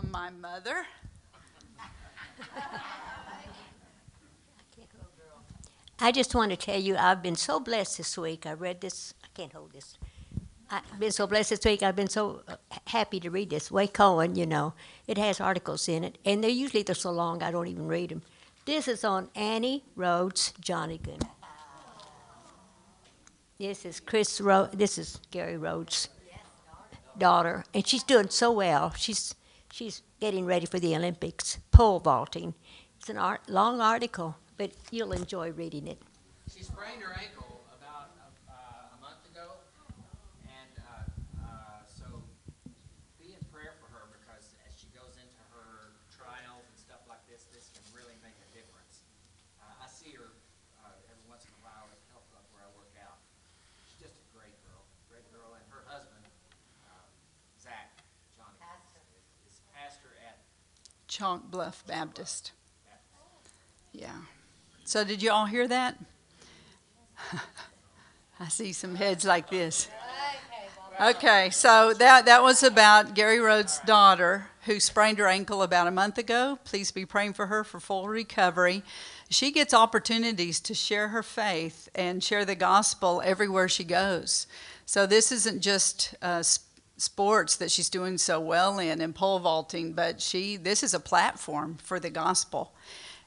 from my mother. I just want to tell you, I've been so blessed this week. I read this. I can't hold this. I've been so blessed this week. I've been so uh, happy to read this. Wacoan, you know, it has articles in it, and they're usually they're so long I don't even read them. This is on Annie Rhodes Johnigan. This is Chris. Ro- this is Gary Rhodes' daughter, and she's doing so well. She's she's getting ready for the Olympics, pole vaulting. It's an art, long article, but you'll enjoy reading it. She sprained her ankle about a, uh, a month ago, and uh, uh, so be in prayer for her because as she goes into her trials and stuff like this, this can really make a difference. Uh, I see her uh, every once in a while at the health club where I work out. She's just a great girl, great girl, and her husband, uh, Zach Johnny, is, is pastor at Chalk Bluff Baptist. Yeah. So did you all hear that? I see some heads like this. Okay, so that, that was about Gary Rhodes' daughter who sprained her ankle about a month ago. Please be praying for her for full recovery. She gets opportunities to share her faith and share the gospel everywhere she goes. So this isn't just uh, sports that she's doing so well in and pole vaulting, but she this is a platform for the gospel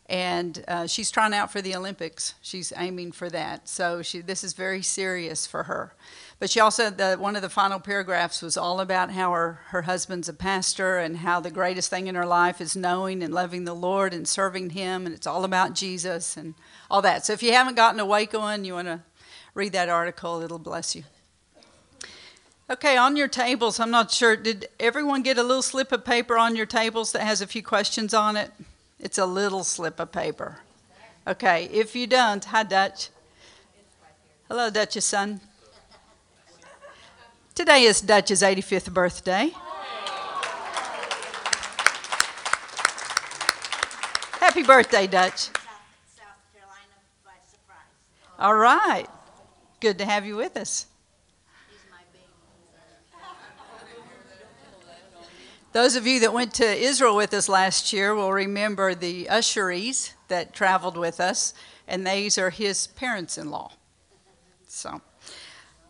and uh, she's trying out for the Olympics. She's aiming for that. So she, this is very serious for her. But she also, the, one of the final paragraphs was all about how her, her husband's a pastor and how the greatest thing in her life is knowing and loving the Lord and serving Him, and it's all about Jesus and all that. So if you haven't gotten a Wacoan, you want to read that article, it'll bless you. Okay, on your tables, I'm not sure, did everyone get a little slip of paper on your tables that has a few questions on it? It's a little slip of paper. Okay, if you don't, hi Dutch. Hello, Dutch's son. Today is Dutch's 85th birthday. Happy birthday, Dutch. South Carolina by surprise. All right. Good to have you with us. He's my baby. Those of you that went to Israel with us last year will remember the usheries that traveled with us, and these are his parents in law. So,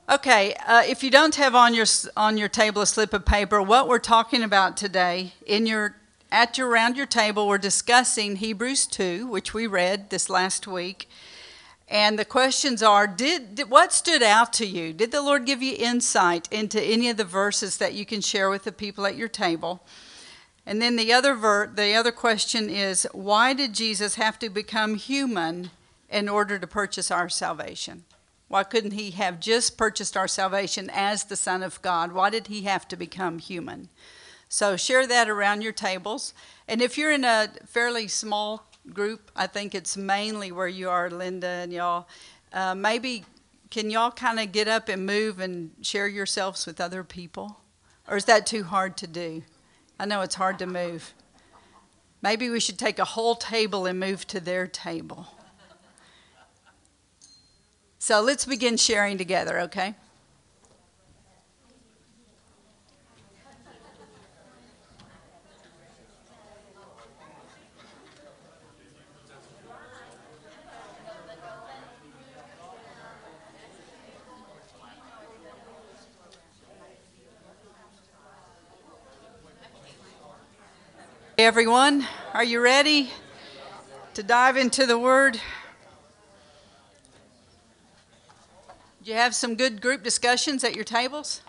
okay, uh, if you don't have on your, on your table a slip of paper, what we're talking about today, in your, at your, around your table, we're discussing Hebrews 2, which we read this last week. And the questions are did, did, what stood out to you? Did the Lord give you insight into any of the verses that you can share with the people at your table? And then the other ver- the other question is why did Jesus have to become human in order to purchase our salvation? Why couldn't he have just purchased our salvation as the son of God? Why did he have to become human? So share that around your tables. And if you're in a fairly small group. I think it's mainly where you are, Linda and y'all. Uh, maybe can y'all kind of get up and move and share yourselves with other people? Or is that too hard to do? I know it's hard to move. Maybe we should take a whole table and move to their table. So let's begin sharing together, okay? Everyone, are you ready to dive into the Word? Do you have some good group discussions at your tables?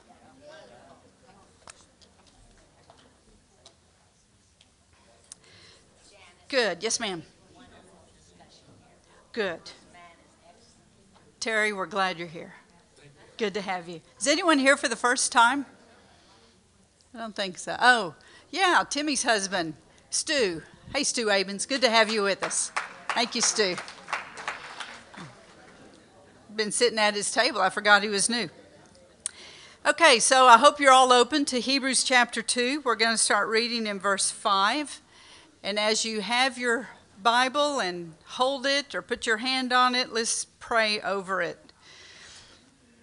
Good. Yes, ma'am. Good. Terry, we're glad you're here. Good to have you. Is anyone here for the first time? I don't think so. Oh, yeah, Timmy's husband, Stu. Hey, Stu Abens. Good to have you with us. Thank you, Stu. Been sitting at his table. I forgot he was new. Okay, so I hope you're all open to Hebrews chapter 2. We're going to start reading in verse 5. And as you have your Bible and hold it or put your hand on it, let's pray over it.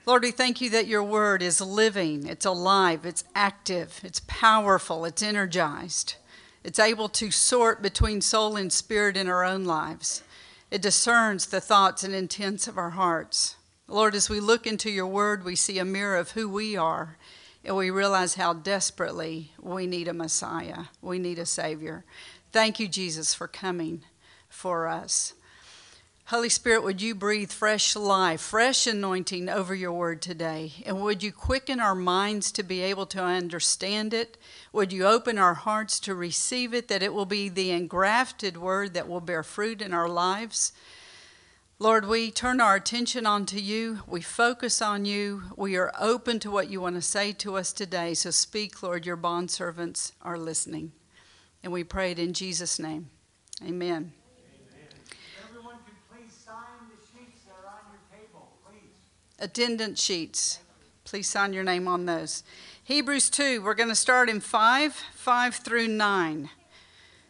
Lord, we thank you that your word is living, it's alive, it's active, it's powerful, it's energized. It's able to sort between soul and spirit in our own lives. It discerns the thoughts and intents of our hearts. Lord, as we look into your word, we see a mirror of who we are, and we realize how desperately we need a Messiah. We need a Savior. Thank you, Jesus, for coming for us. Holy Spirit, would you breathe fresh life, fresh anointing over your word today? And would you quicken our minds to be able to understand it? Would you open our hearts to receive it, that it will be the engrafted word that will bear fruit in our lives? Lord, we turn our attention onto you. We focus on you. We are open to what you want to say to us today. So speak, Lord. Your bondservants are listening. And we pray it in Jesus' name. Amen. Everyone can please sign the sheets that are on your table, please. Attendance sheets. Please sign your name on those. Hebrews 2, we're going to start in 5, 5 through 9.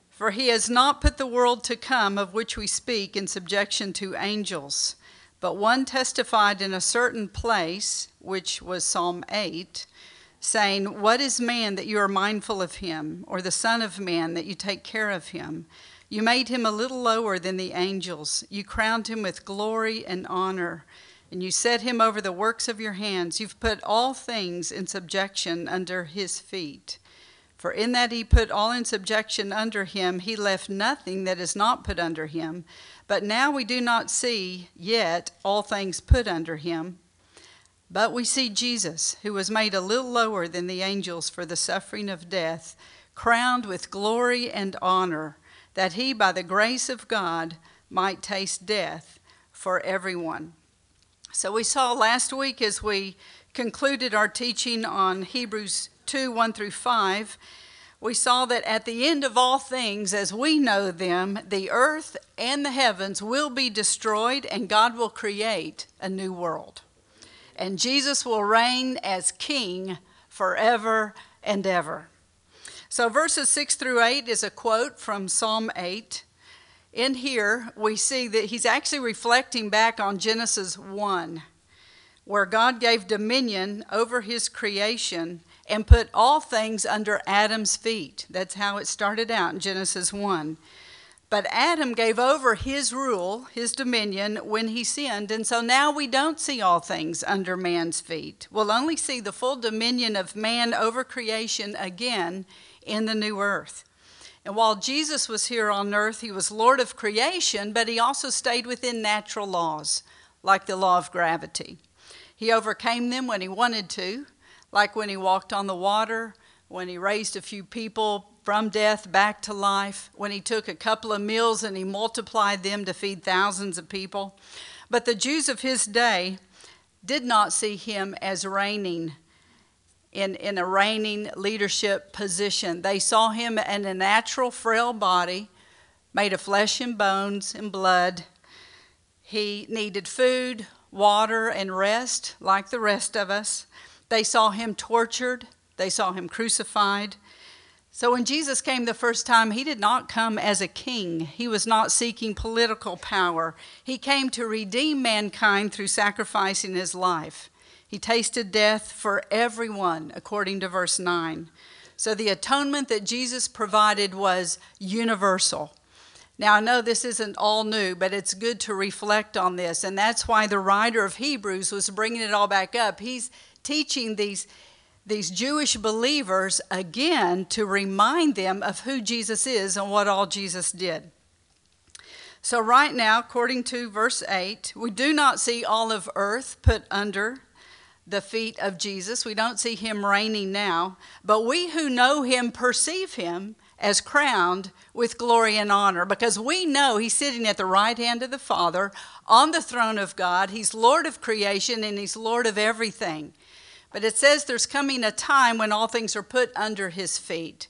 For he has not put the world to come of which we speak in subjection to angels, but one testified in a certain place, which was Psalm 8, saying, What is man that you are mindful of him, or the Son of Man that you take care of him? You made him a little lower than the angels. You crowned him with glory and honor and you set him over the works of your hands. You've put all things in subjection under his feet. For in that he put all in subjection under him, he left nothing that is not put under him. But now we do not see yet all things put under him. But we see Jesus, who was made a little lower than the angels for the suffering of death, crowned with glory and honor, that he, by the grace of God, might taste death for everyone. So we saw last week as we concluded our teaching on Hebrews 2 1 through 5, we saw that at the end of all things, as we know them, the earth and the heavens will be destroyed and God will create a new world. And Jesus will reign as king forever and ever. So verses 6 through 8 is a quote from Psalm 8 in here, we see that he's actually reflecting back on Genesis 1, where God gave dominion over his creation and put all things under Adam's feet. That's how it started out in Genesis 1. But Adam gave over his rule, his dominion, when he sinned, and so now we don't see all things under man's feet. We'll only see the full dominion of man over creation again in the new earth. And while Jesus was here on earth, he was Lord of creation, but he also stayed within natural laws, like the law of gravity. He overcame them when he wanted to, like when he walked on the water, when he raised a few people from death back to life, when he took a couple of meals and he multiplied them to feed thousands of people. But the Jews of his day did not see him as reigning in, in a reigning leadership position. They saw him in a natural, frail body made of flesh and bones and blood. He needed food, water, and rest like the rest of us. They saw him tortured, they saw him crucified. So when Jesus came the first time, he did not come as a king. He was not seeking political power. He came to redeem mankind through sacrificing his life. He tasted death for everyone, according to verse 9. So the atonement that Jesus provided was universal. Now, I know this isn't all new, but it's good to reflect on this. And that's why the writer of Hebrews was bringing it all back up. He's teaching these, these Jewish believers again to remind them of who Jesus is and what all Jesus did. So, right now, according to verse 8, we do not see all of earth put under the feet of Jesus. We don't see him reigning now, but we who know him perceive him as crowned with glory and honor because we know he's sitting at the right hand of the Father on the throne of God. He's Lord of creation and he's Lord of everything. But it says there's coming a time when all things are put under his feet.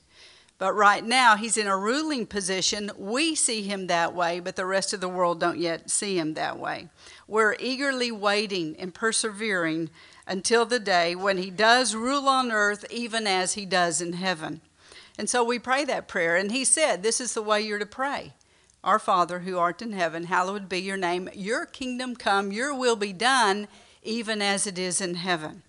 But right now, he's in a ruling position. We see him that way, but the rest of the world don't yet see him that way. We're eagerly waiting and persevering until the day when he does rule on earth, even as he does in heaven. And so we pray that prayer. And he said, This is the way you're to pray. Our Father who art in heaven, hallowed be your name. Your kingdom come, your will be done even as it is in heaven.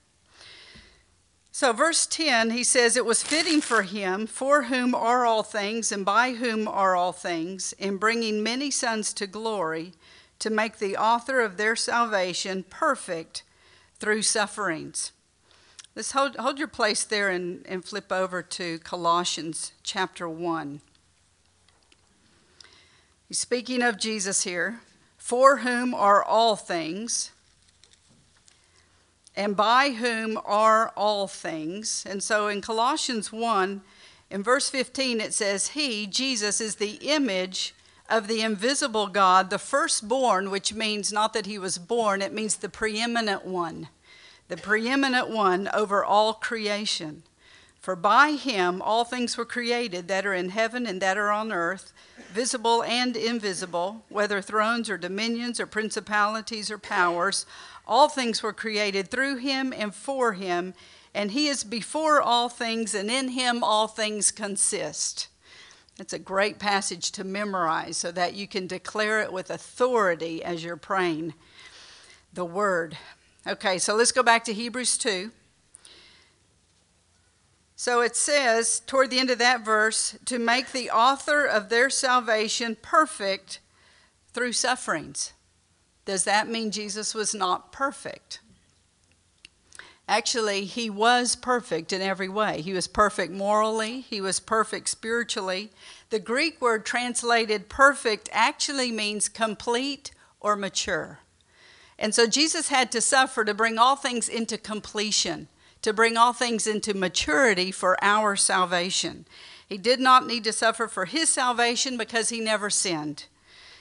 So, verse 10, he says, It was fitting for him, for whom are all things, and by whom are all things, in bringing many sons to glory, to make the author of their salvation perfect through sufferings. Let's hold, hold your place there and, and flip over to Colossians chapter 1. He's speaking of Jesus here, for whom are all things and by whom are all things. And so in Colossians 1, in verse 15, it says, He, Jesus, is the image of the invisible God, the firstborn, which means not that he was born, it means the preeminent one, the preeminent one over all creation. For by him all things were created that are in heaven and that are on earth, visible and invisible, whether thrones or dominions or principalities or powers. All things were created through him and for him, and he is before all things, and in him all things consist. It's a great passage to memorize so that you can declare it with authority as you're praying the word. Okay, so let's go back to Hebrews 2. So it says, toward the end of that verse, to make the author of their salvation perfect through sufferings. Does that mean Jesus was not perfect? Actually, he was perfect in every way. He was perfect morally, he was perfect spiritually. The Greek word translated perfect actually means complete or mature. And so Jesus had to suffer to bring all things into completion, to bring all things into maturity for our salvation. He did not need to suffer for his salvation because he never sinned.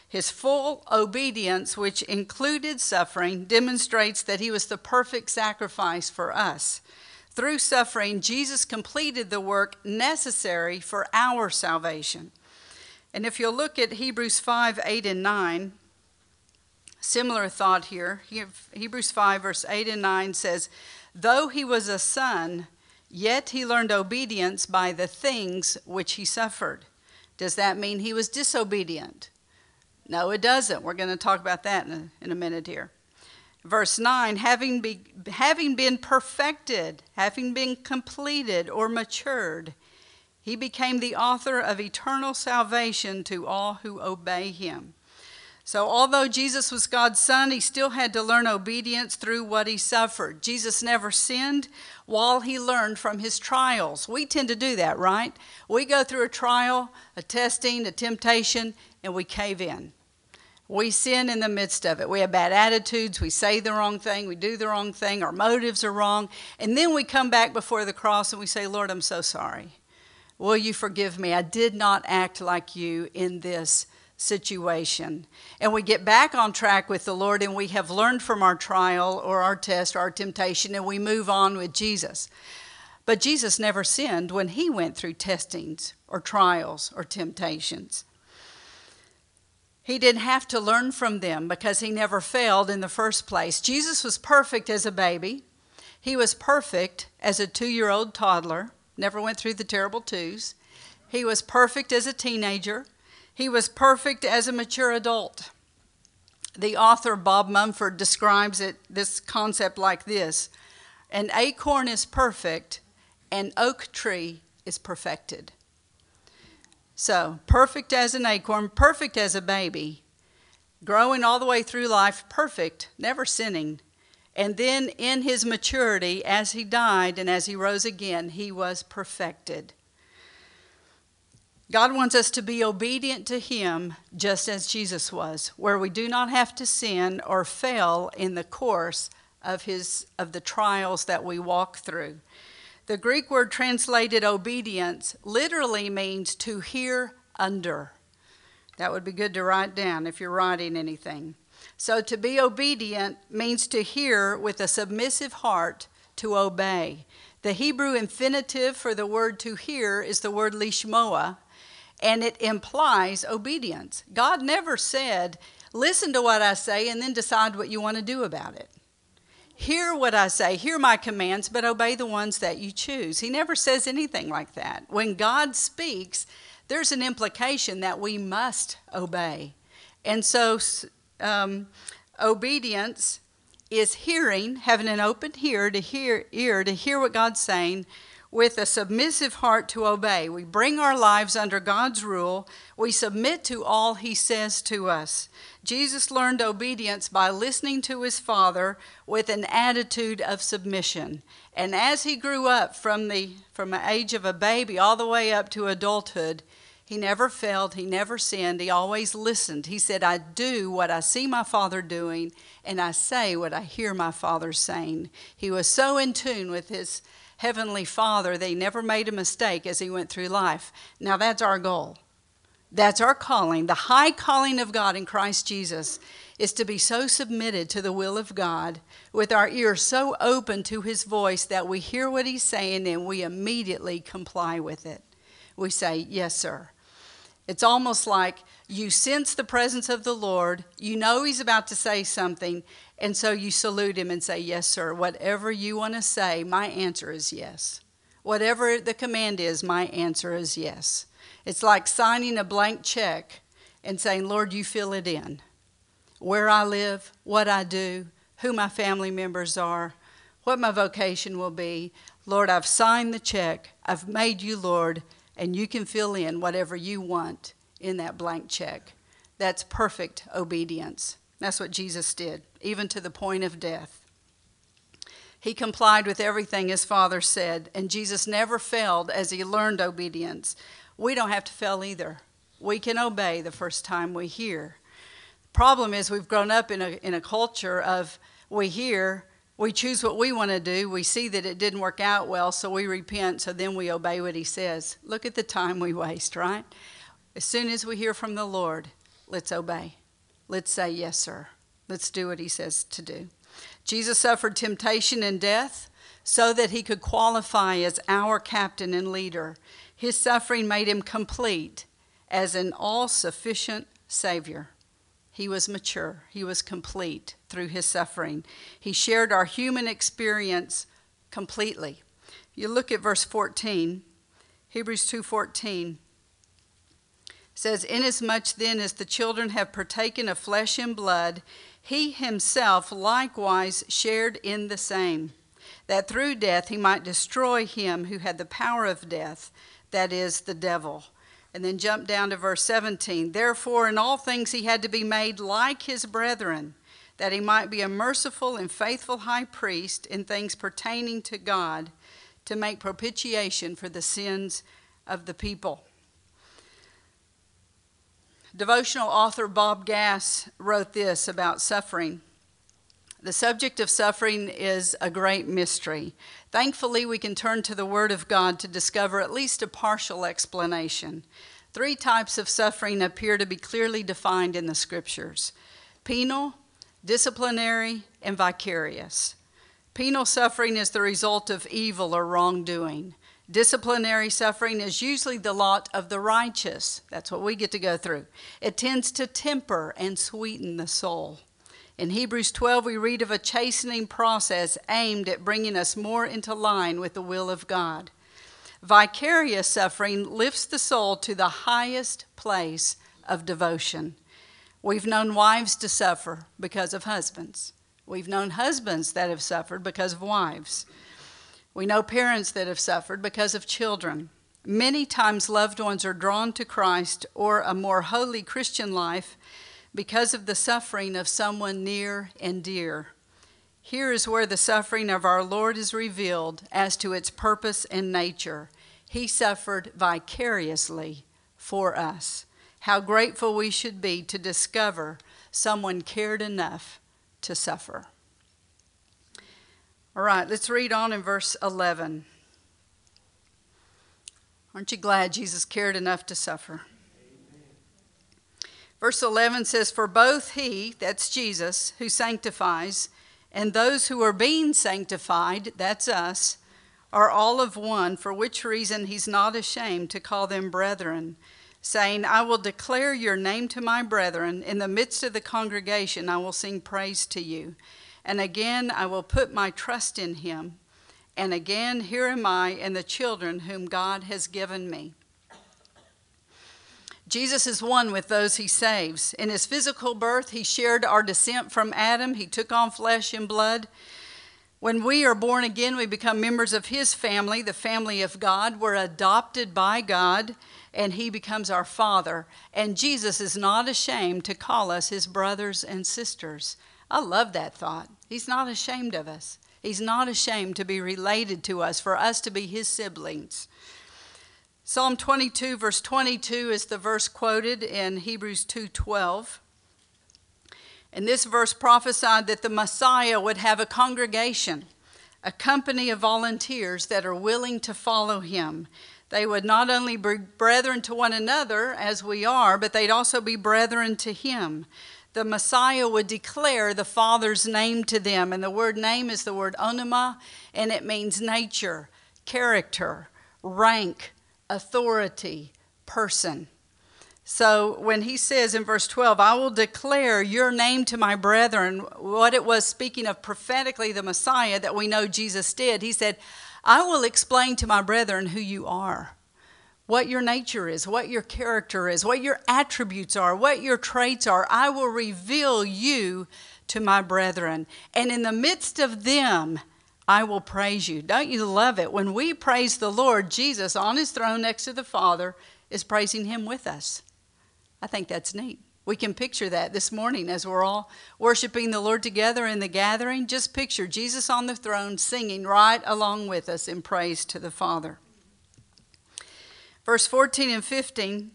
His full obedience, which included suffering, demonstrates that he was the perfect sacrifice for us. Through suffering, Jesus completed the work necessary for our salvation. And if you'll look at Hebrews 5 8 and 9, similar thought here. Hebrews 5, verse 8 and 9 says, Though he was a son, yet he learned obedience by the things which he suffered. Does that mean he was disobedient? No, it doesn't. We're going to talk about that in a, in a minute here. Verse 9 having, be, having been perfected, having been completed or matured, he became the author of eternal salvation to all who obey him. So, although Jesus was God's son, he still had to learn obedience through what he suffered. Jesus never sinned while he learned from his trials. We tend to do that, right? We go through a trial, a testing, a temptation, and we cave in. We sin in the midst of it. We have bad attitudes. We say the wrong thing. We do the wrong thing. Our motives are wrong. And then we come back before the cross and we say, Lord, I'm so sorry. Will you forgive me? I did not act like you in this situation. And we get back on track with the Lord and we have learned from our trial or our test or our temptation and we move on with Jesus. But Jesus never sinned when he went through testings or trials or temptations. He didn't have to learn from them because he never failed in the first place. Jesus was perfect as a baby. He was perfect as a two year old toddler, never went through the terrible twos. He was perfect as a teenager. He was perfect as a mature adult. The author Bob Mumford describes it this concept like this An acorn is perfect, an oak tree is perfected. So, perfect as an acorn, perfect as a baby, growing all the way through life, perfect, never sinning. And then in his maturity, as he died and as he rose again, he was perfected. God wants us to be obedient to him just as Jesus was, where we do not have to sin or fail in the course of his of the trials that we walk through. The Greek word translated obedience literally means to hear under. That would be good to write down if you're writing anything. So, to be obedient means to hear with a submissive heart, to obey. The Hebrew infinitive for the word to hear is the word lishmoa, and it implies obedience. God never said, Listen to what I say and then decide what you want to do about it. Hear what I say, hear my commands, but obey the ones that you choose. He never says anything like that. When God speaks, there's an implication that we must obey. And so, um, obedience is hearing, having an open ear to hear ear to hear what God's saying with a submissive heart to obey. We bring our lives under God's rule. We submit to all he says to us. Jesus learned obedience by listening to his Father with an attitude of submission. And as he grew up from the from the age of a baby all the way up to adulthood, he never failed, he never sinned, he always listened. He said, I do what I see my Father doing, and I say what I hear my Father saying. He was so in tune with his Heavenly Father he never made a mistake as he went through life. Now, that's our goal. That's our calling. The high calling of God in Christ Jesus is to be so submitted to the will of God, with our ears so open to his voice that we hear what he's saying and we immediately comply with it. We say, Yes, sir. It's almost like you sense the presence of the Lord, you know He's about to say something, and so you salute Him and say, Yes, sir. Whatever you want to say, my answer is yes. Whatever the command is, my answer is yes. It's like signing a blank check and saying, Lord, you fill it in. Where I live, what I do, who my family members are, what my vocation will be. Lord, I've signed the check. I've made you Lord and you can fill in whatever you want in that blank check. That's perfect obedience. That's what Jesus did, even to the point of death. He complied with everything his Father said, and Jesus never failed as he learned obedience. We don't have to fail either. We can obey the first time we hear. The problem is we've grown up in a, in a culture of we hear, we choose what we want to do. We see that it didn't work out well, so we repent, so then we obey what he says. Look at the time we waste, right? As soon as we hear from the Lord, let's obey. Let's say, Yes, sir. Let's do what he says to do. Jesus suffered temptation and death so that he could qualify as our captain and leader. His suffering made him complete as an all sufficient Savior. He was mature, he was complete through his suffering. He shared our human experience completely. You look at verse 14, Hebrews 2:14 says, Inasmuch then as the children have partaken of flesh and blood, he himself likewise shared in the same, that through death he might destroy him who had the power of death, that is, the devil. And then jump down to verse 17. Therefore, in all things he had to be made like his brethren, that he might be a merciful and faithful high priest in things pertaining to God, to make propitiation for the sins of the people. Devotional author Bob Gass wrote this about suffering. The subject of suffering is a great mystery. Thankfully, we can turn to the Word of God to discover at least a partial explanation. Three types of suffering appear to be clearly defined in the Scriptures penal, disciplinary, and vicarious. Penal suffering is the result of evil or wrongdoing. Disciplinary suffering is usually the lot of the righteous. That's what we get to go through. It tends to temper and sweeten the soul. In Hebrews 12, we read of a chastening process aimed at bringing us more into line with the will of God. Vicarious suffering lifts the soul to the highest place of devotion. We've known wives to suffer because of husbands. We've known husbands that have suffered because of wives. We know parents that have suffered because of children. Many times, loved ones are drawn to Christ or a more holy Christian life because of the suffering of someone near and dear. Here is where the suffering of our Lord is revealed as to its purpose and nature. He suffered vicariously for us. How grateful we should be to discover someone cared enough to suffer. All right, let's read on in verse 11. Aren't you glad Jesus cared enough to suffer? Verse 11 says, For both he, that's Jesus, who sanctifies, and those who are being sanctified, that's us, are all of one, for which reason he's not ashamed to call them brethren, saying, I will declare your name to my brethren. In the midst of the congregation, I will sing praise to you. And again, I will put my trust in him. And again, here am I and the children whom God has given me. Jesus is one with those he saves. In his physical birth, he shared our descent from Adam. He took on flesh and blood. When we are born again, we become members of his family, the family of God. We're adopted by God, and he becomes our father. And Jesus is not ashamed to call us his brothers and sisters. I love that thought. He's not ashamed of us. He's not ashamed to be related to us, for us to be his siblings. Psalm 22 verse 22 is the verse quoted in Hebrews 2:12. And this verse prophesied that the Messiah would have a congregation, a company of volunteers that are willing to follow him. They would not only be brethren to one another as we are, but they'd also be brethren to him the Messiah would declare the Father's name to them. And the word name is the word onoma, and it means nature, character, rank, authority, person. So when he says in verse 12, I will declare your name to my brethren, what it was speaking of prophetically the Messiah that we know Jesus did, he said, I will explain to my brethren who you are what your nature is, what your character is, what your attributes are, what your traits are. I will reveal you to my brethren. And in the midst of them, I will praise you. Don't you love it? When we praise the Lord, Jesus on his throne next to the Father is praising him with us. I think that's neat. We can picture that this morning as we're all worshiping the Lord together in the gathering. Just picture Jesus on the throne singing right along with us in praise to the Father. Verse 14 and 15,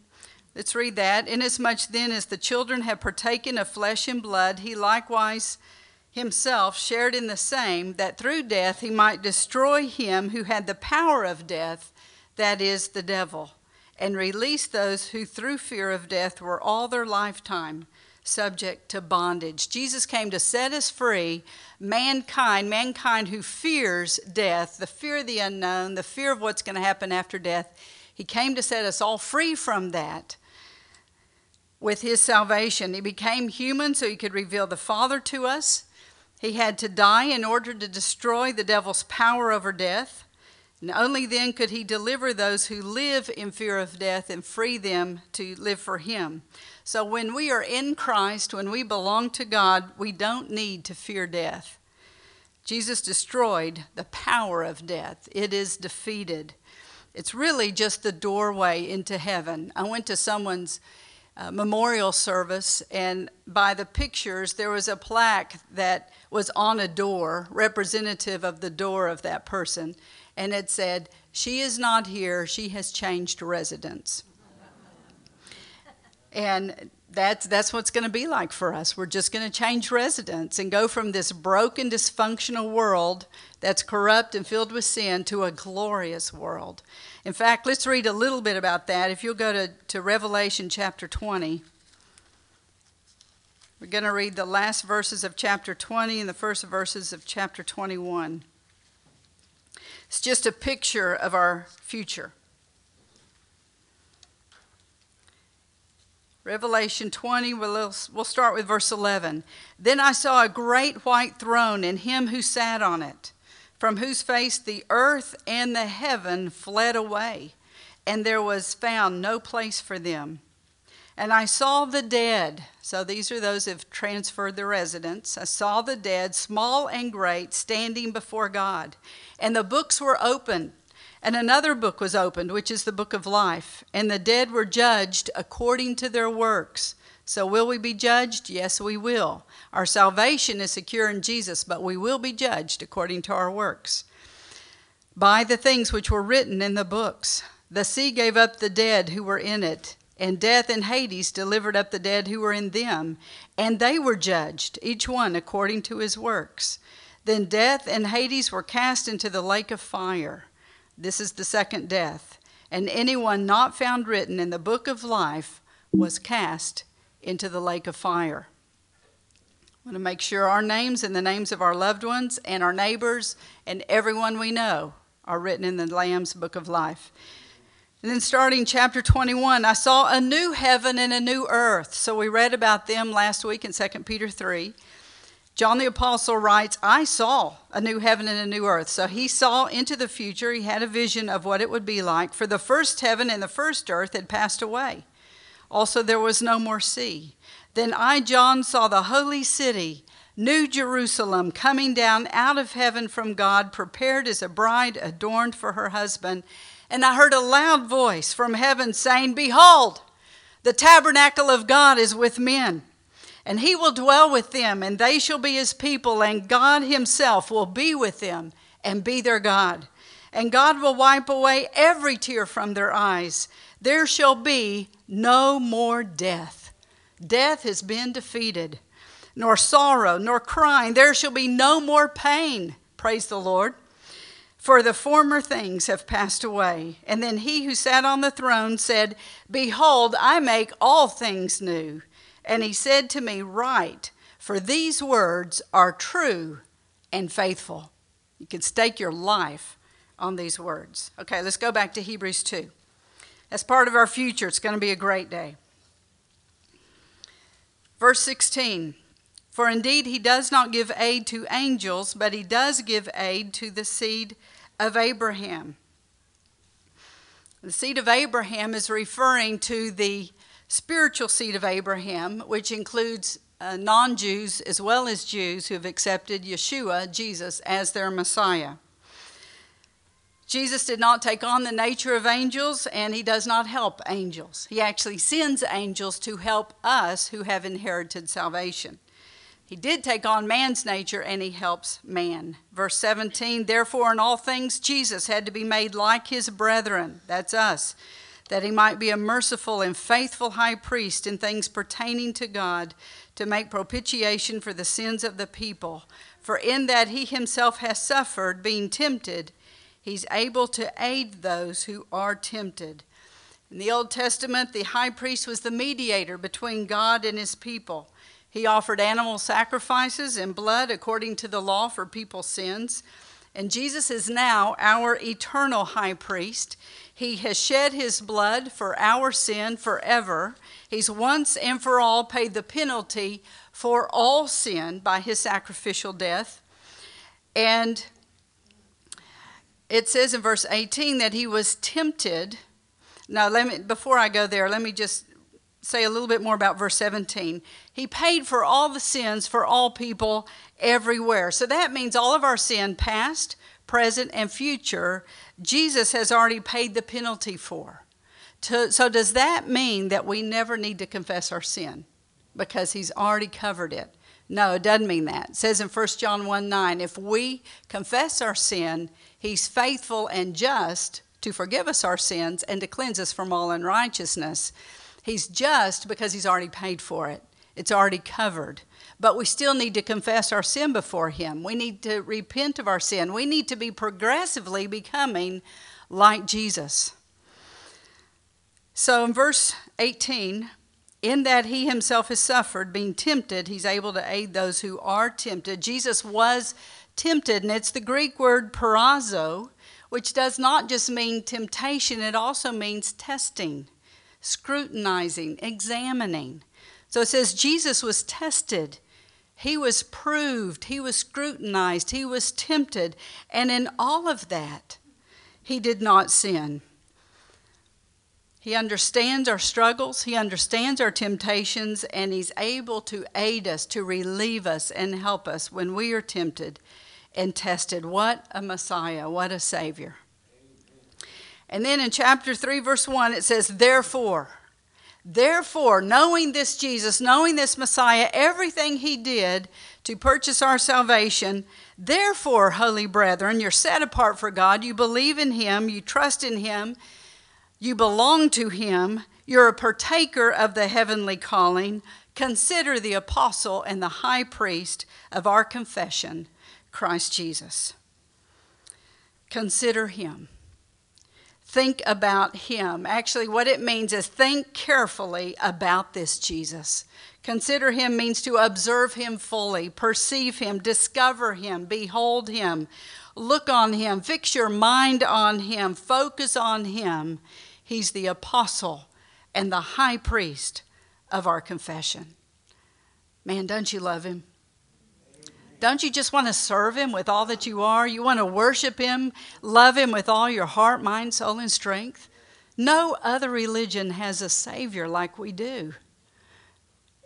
let's read that. Inasmuch then as the children have partaken of flesh and blood, he likewise himself shared in the same, that through death he might destroy him who had the power of death, that is, the devil, and release those who through fear of death were all their lifetime subject to bondage. Jesus came to set us free, mankind, mankind who fears death, the fear of the unknown, the fear of what's going to happen after death. He came to set us all free from that with his salvation. He became human so he could reveal the Father to us. He had to die in order to destroy the devil's power over death. And only then could he deliver those who live in fear of death and free them to live for him. So when we are in Christ, when we belong to God, we don't need to fear death. Jesus destroyed the power of death, it is defeated. It's really just the doorway into heaven. I went to someone's uh, memorial service, and by the pictures, there was a plaque that was on a door, representative of the door of that person, and it said, She is not here, she has changed residence. and that's, that's what's going to be like for us. We're just going to change residence and go from this broken, dysfunctional world that's corrupt and filled with sin to a glorious world. In fact, let's read a little bit about that. If you'll go to, to Revelation chapter 20, we're going to read the last verses of chapter 20 and the first verses of chapter 21. It's just a picture of our future. Revelation 20, we'll, we'll start with verse 11. Then I saw a great white throne and him who sat on it, from whose face the earth and the heaven fled away, and there was found no place for them. And I saw the dead, so these are those who have transferred their residence. I saw the dead, small and great, standing before God. And the books were opened. And another book was opened, which is the book of life. And the dead were judged according to their works. So, will we be judged? Yes, we will. Our salvation is secure in Jesus, but we will be judged according to our works. By the things which were written in the books. The sea gave up the dead who were in it, and death and Hades delivered up the dead who were in them. And they were judged, each one according to his works. Then death and Hades were cast into the lake of fire. This is the second death. And anyone not found written in the book of life was cast into the lake of fire. I want to make sure our names and the names of our loved ones and our neighbors and everyone we know are written in the Lamb's book of life. And then starting chapter 21, I saw a new heaven and a new earth. So we read about them last week in 2 Peter 3. John the Apostle writes, I saw a new heaven and a new earth. So he saw into the future. He had a vision of what it would be like. For the first heaven and the first earth had passed away. Also, there was no more sea. Then I, John, saw the holy city, New Jerusalem, coming down out of heaven from God, prepared as a bride adorned for her husband. And I heard a loud voice from heaven saying, Behold, the tabernacle of God is with men, and he will dwell with them, and they shall be his people, and God himself will be with them and be their God. And God will wipe away every tear from their eyes. There shall be no more death. Death has been defeated, nor sorrow, nor crying. There shall be no more pain. Praise the Lord. For the former things have passed away. And then he who sat on the throne said, Behold, I make all things new. And he said to me, Write, for these words are true and faithful. You can stake your life on these words. Okay, let's go back to Hebrews 2. As part of our future, it's going to be a great day. Verse 16 For indeed he does not give aid to angels, but he does give aid to the seed of Abraham. The seed of Abraham is referring to the spiritual seed of Abraham, which includes uh, non Jews as well as Jews who have accepted Yeshua, Jesus, as their Messiah. Jesus did not take on the nature of angels, and he does not help angels. He actually sends angels to help us who have inherited salvation. He did take on man's nature, and he helps man. Verse 17 Therefore, in all things, Jesus had to be made like his brethren, that's us, that he might be a merciful and faithful high priest in things pertaining to God, to make propitiation for the sins of the people. For in that he himself has suffered, being tempted, He's able to aid those who are tempted. In the Old Testament, the high priest was the mediator between God and his people. He offered animal sacrifices and blood according to the law for people's sins. And Jesus is now our eternal high priest. He has shed his blood for our sin forever. He's once and for all paid the penalty for all sin by his sacrificial death. And it says in verse 18 that he was tempted. Now, let me before I go there, let me just say a little bit more about verse 17. He paid for all the sins for all people everywhere. So that means all of our sin, past, present, and future, Jesus has already paid the penalty for. So does that mean that we never need to confess our sin because he's already covered it? No, it doesn't mean that. It says in 1 John 1 9, if we confess our sin, he's faithful and just to forgive us our sins and to cleanse us from all unrighteousness. He's just because he's already paid for it, it's already covered. But we still need to confess our sin before him. We need to repent of our sin. We need to be progressively becoming like Jesus. So in verse 18, in that he himself has suffered, being tempted, he's able to aid those who are tempted. Jesus was tempted, and it's the Greek word parazo, which does not just mean temptation, it also means testing, scrutinizing, examining. So it says Jesus was tested. He was proved, he was scrutinized, he was tempted, and in all of that, he did not sin. He understands our struggles, He understands our temptations, and He's able to aid us, to relieve us, and help us when we are tempted and tested. What a Messiah, what a Savior. And then in chapter 3, verse 1, it says, Therefore, therefore, knowing this Jesus, knowing this Messiah, everything He did to purchase our salvation, therefore, holy brethren, you're set apart for God, you believe in Him, you trust in Him you belong to him. You're a partaker of the heavenly calling. Consider the apostle and the high priest of our confession, Christ Jesus. Consider him. Think about him. Actually, what it means is think carefully about this Jesus. Consider him means to observe him fully, perceive him, discover him, behold him, look on him, fix your mind on him, focus on him He's the apostle and the high priest of our confession. Man, don't you love him? Don't you just want to serve him with all that you are? You want to worship him, love him with all your heart, mind, soul, and strength? No other religion has a Savior like we do.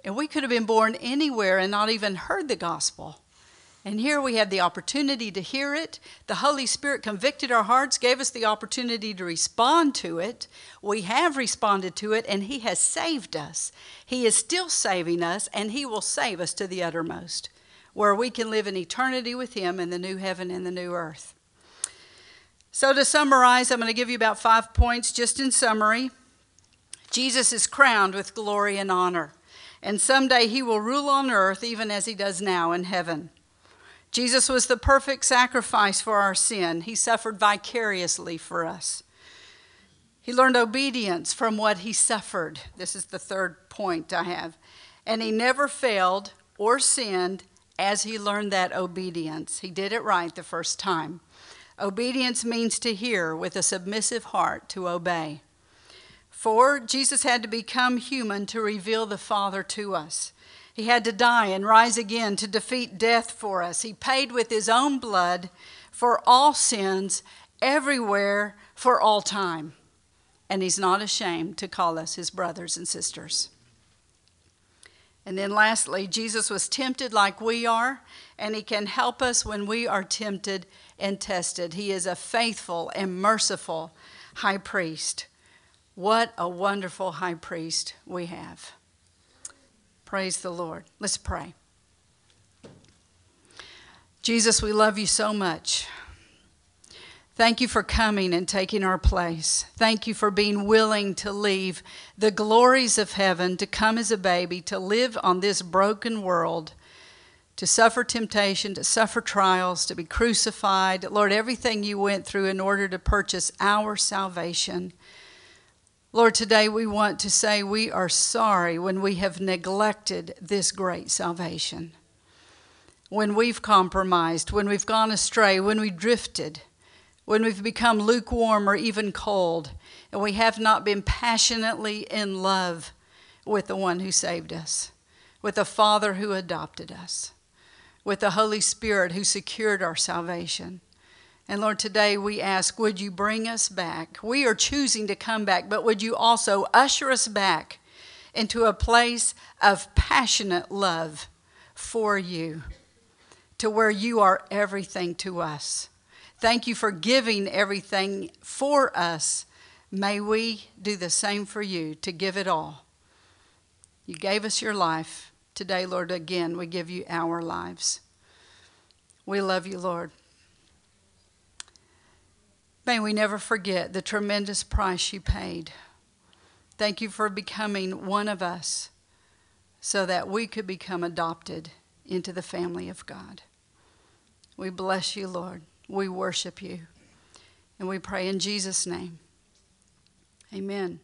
And we could have been born anywhere and not even heard the gospel. And here we had the opportunity to hear it. The Holy Spirit convicted our hearts, gave us the opportunity to respond to it. We have responded to it, and He has saved us. He is still saving us, and He will save us to the uttermost, where we can live in eternity with Him in the new heaven and the new earth. So, to summarize, I'm going to give you about five points just in summary. Jesus is crowned with glory and honor, and someday He will rule on earth even as He does now in heaven. Jesus was the perfect sacrifice for our sin. He suffered vicariously for us. He learned obedience from what he suffered. This is the third point I have. And he never failed or sinned as he learned that obedience. He did it right the first time. Obedience means to hear with a submissive heart to obey. Four, Jesus had to become human to reveal the Father to us. He had to die and rise again to defeat death for us. He paid with his own blood for all sins, everywhere, for all time. And he's not ashamed to call us his brothers and sisters. And then lastly, Jesus was tempted like we are, and he can help us when we are tempted and tested. He is a faithful and merciful high priest. What a wonderful high priest we have. Praise the Lord. Let's pray. Jesus, we love you so much. Thank you for coming and taking our place. Thank you for being willing to leave the glories of heaven, to come as a baby, to live on this broken world, to suffer temptation, to suffer trials, to be crucified. Lord, everything you went through in order to purchase our salvation. Lord, today we want to say we are sorry when we have neglected this great salvation. When we've compromised, when we've gone astray, when we drifted, when we've become lukewarm or even cold, and we have not been passionately in love with the one who saved us, with the Father who adopted us, with the Holy Spirit who secured our salvation. And Lord, today we ask, would you bring us back? We are choosing to come back, but would you also usher us back into a place of passionate love for you, to where you are everything to us. Thank you for giving everything for us. May we do the same for you, to give it all. You gave us your life. Today, Lord, again, we give you our lives. We love you, Lord. May we never forget the tremendous price you paid. Thank you for becoming one of us so that we could become adopted into the family of God. We bless you, Lord. We worship you. And we pray in Jesus' name. Amen.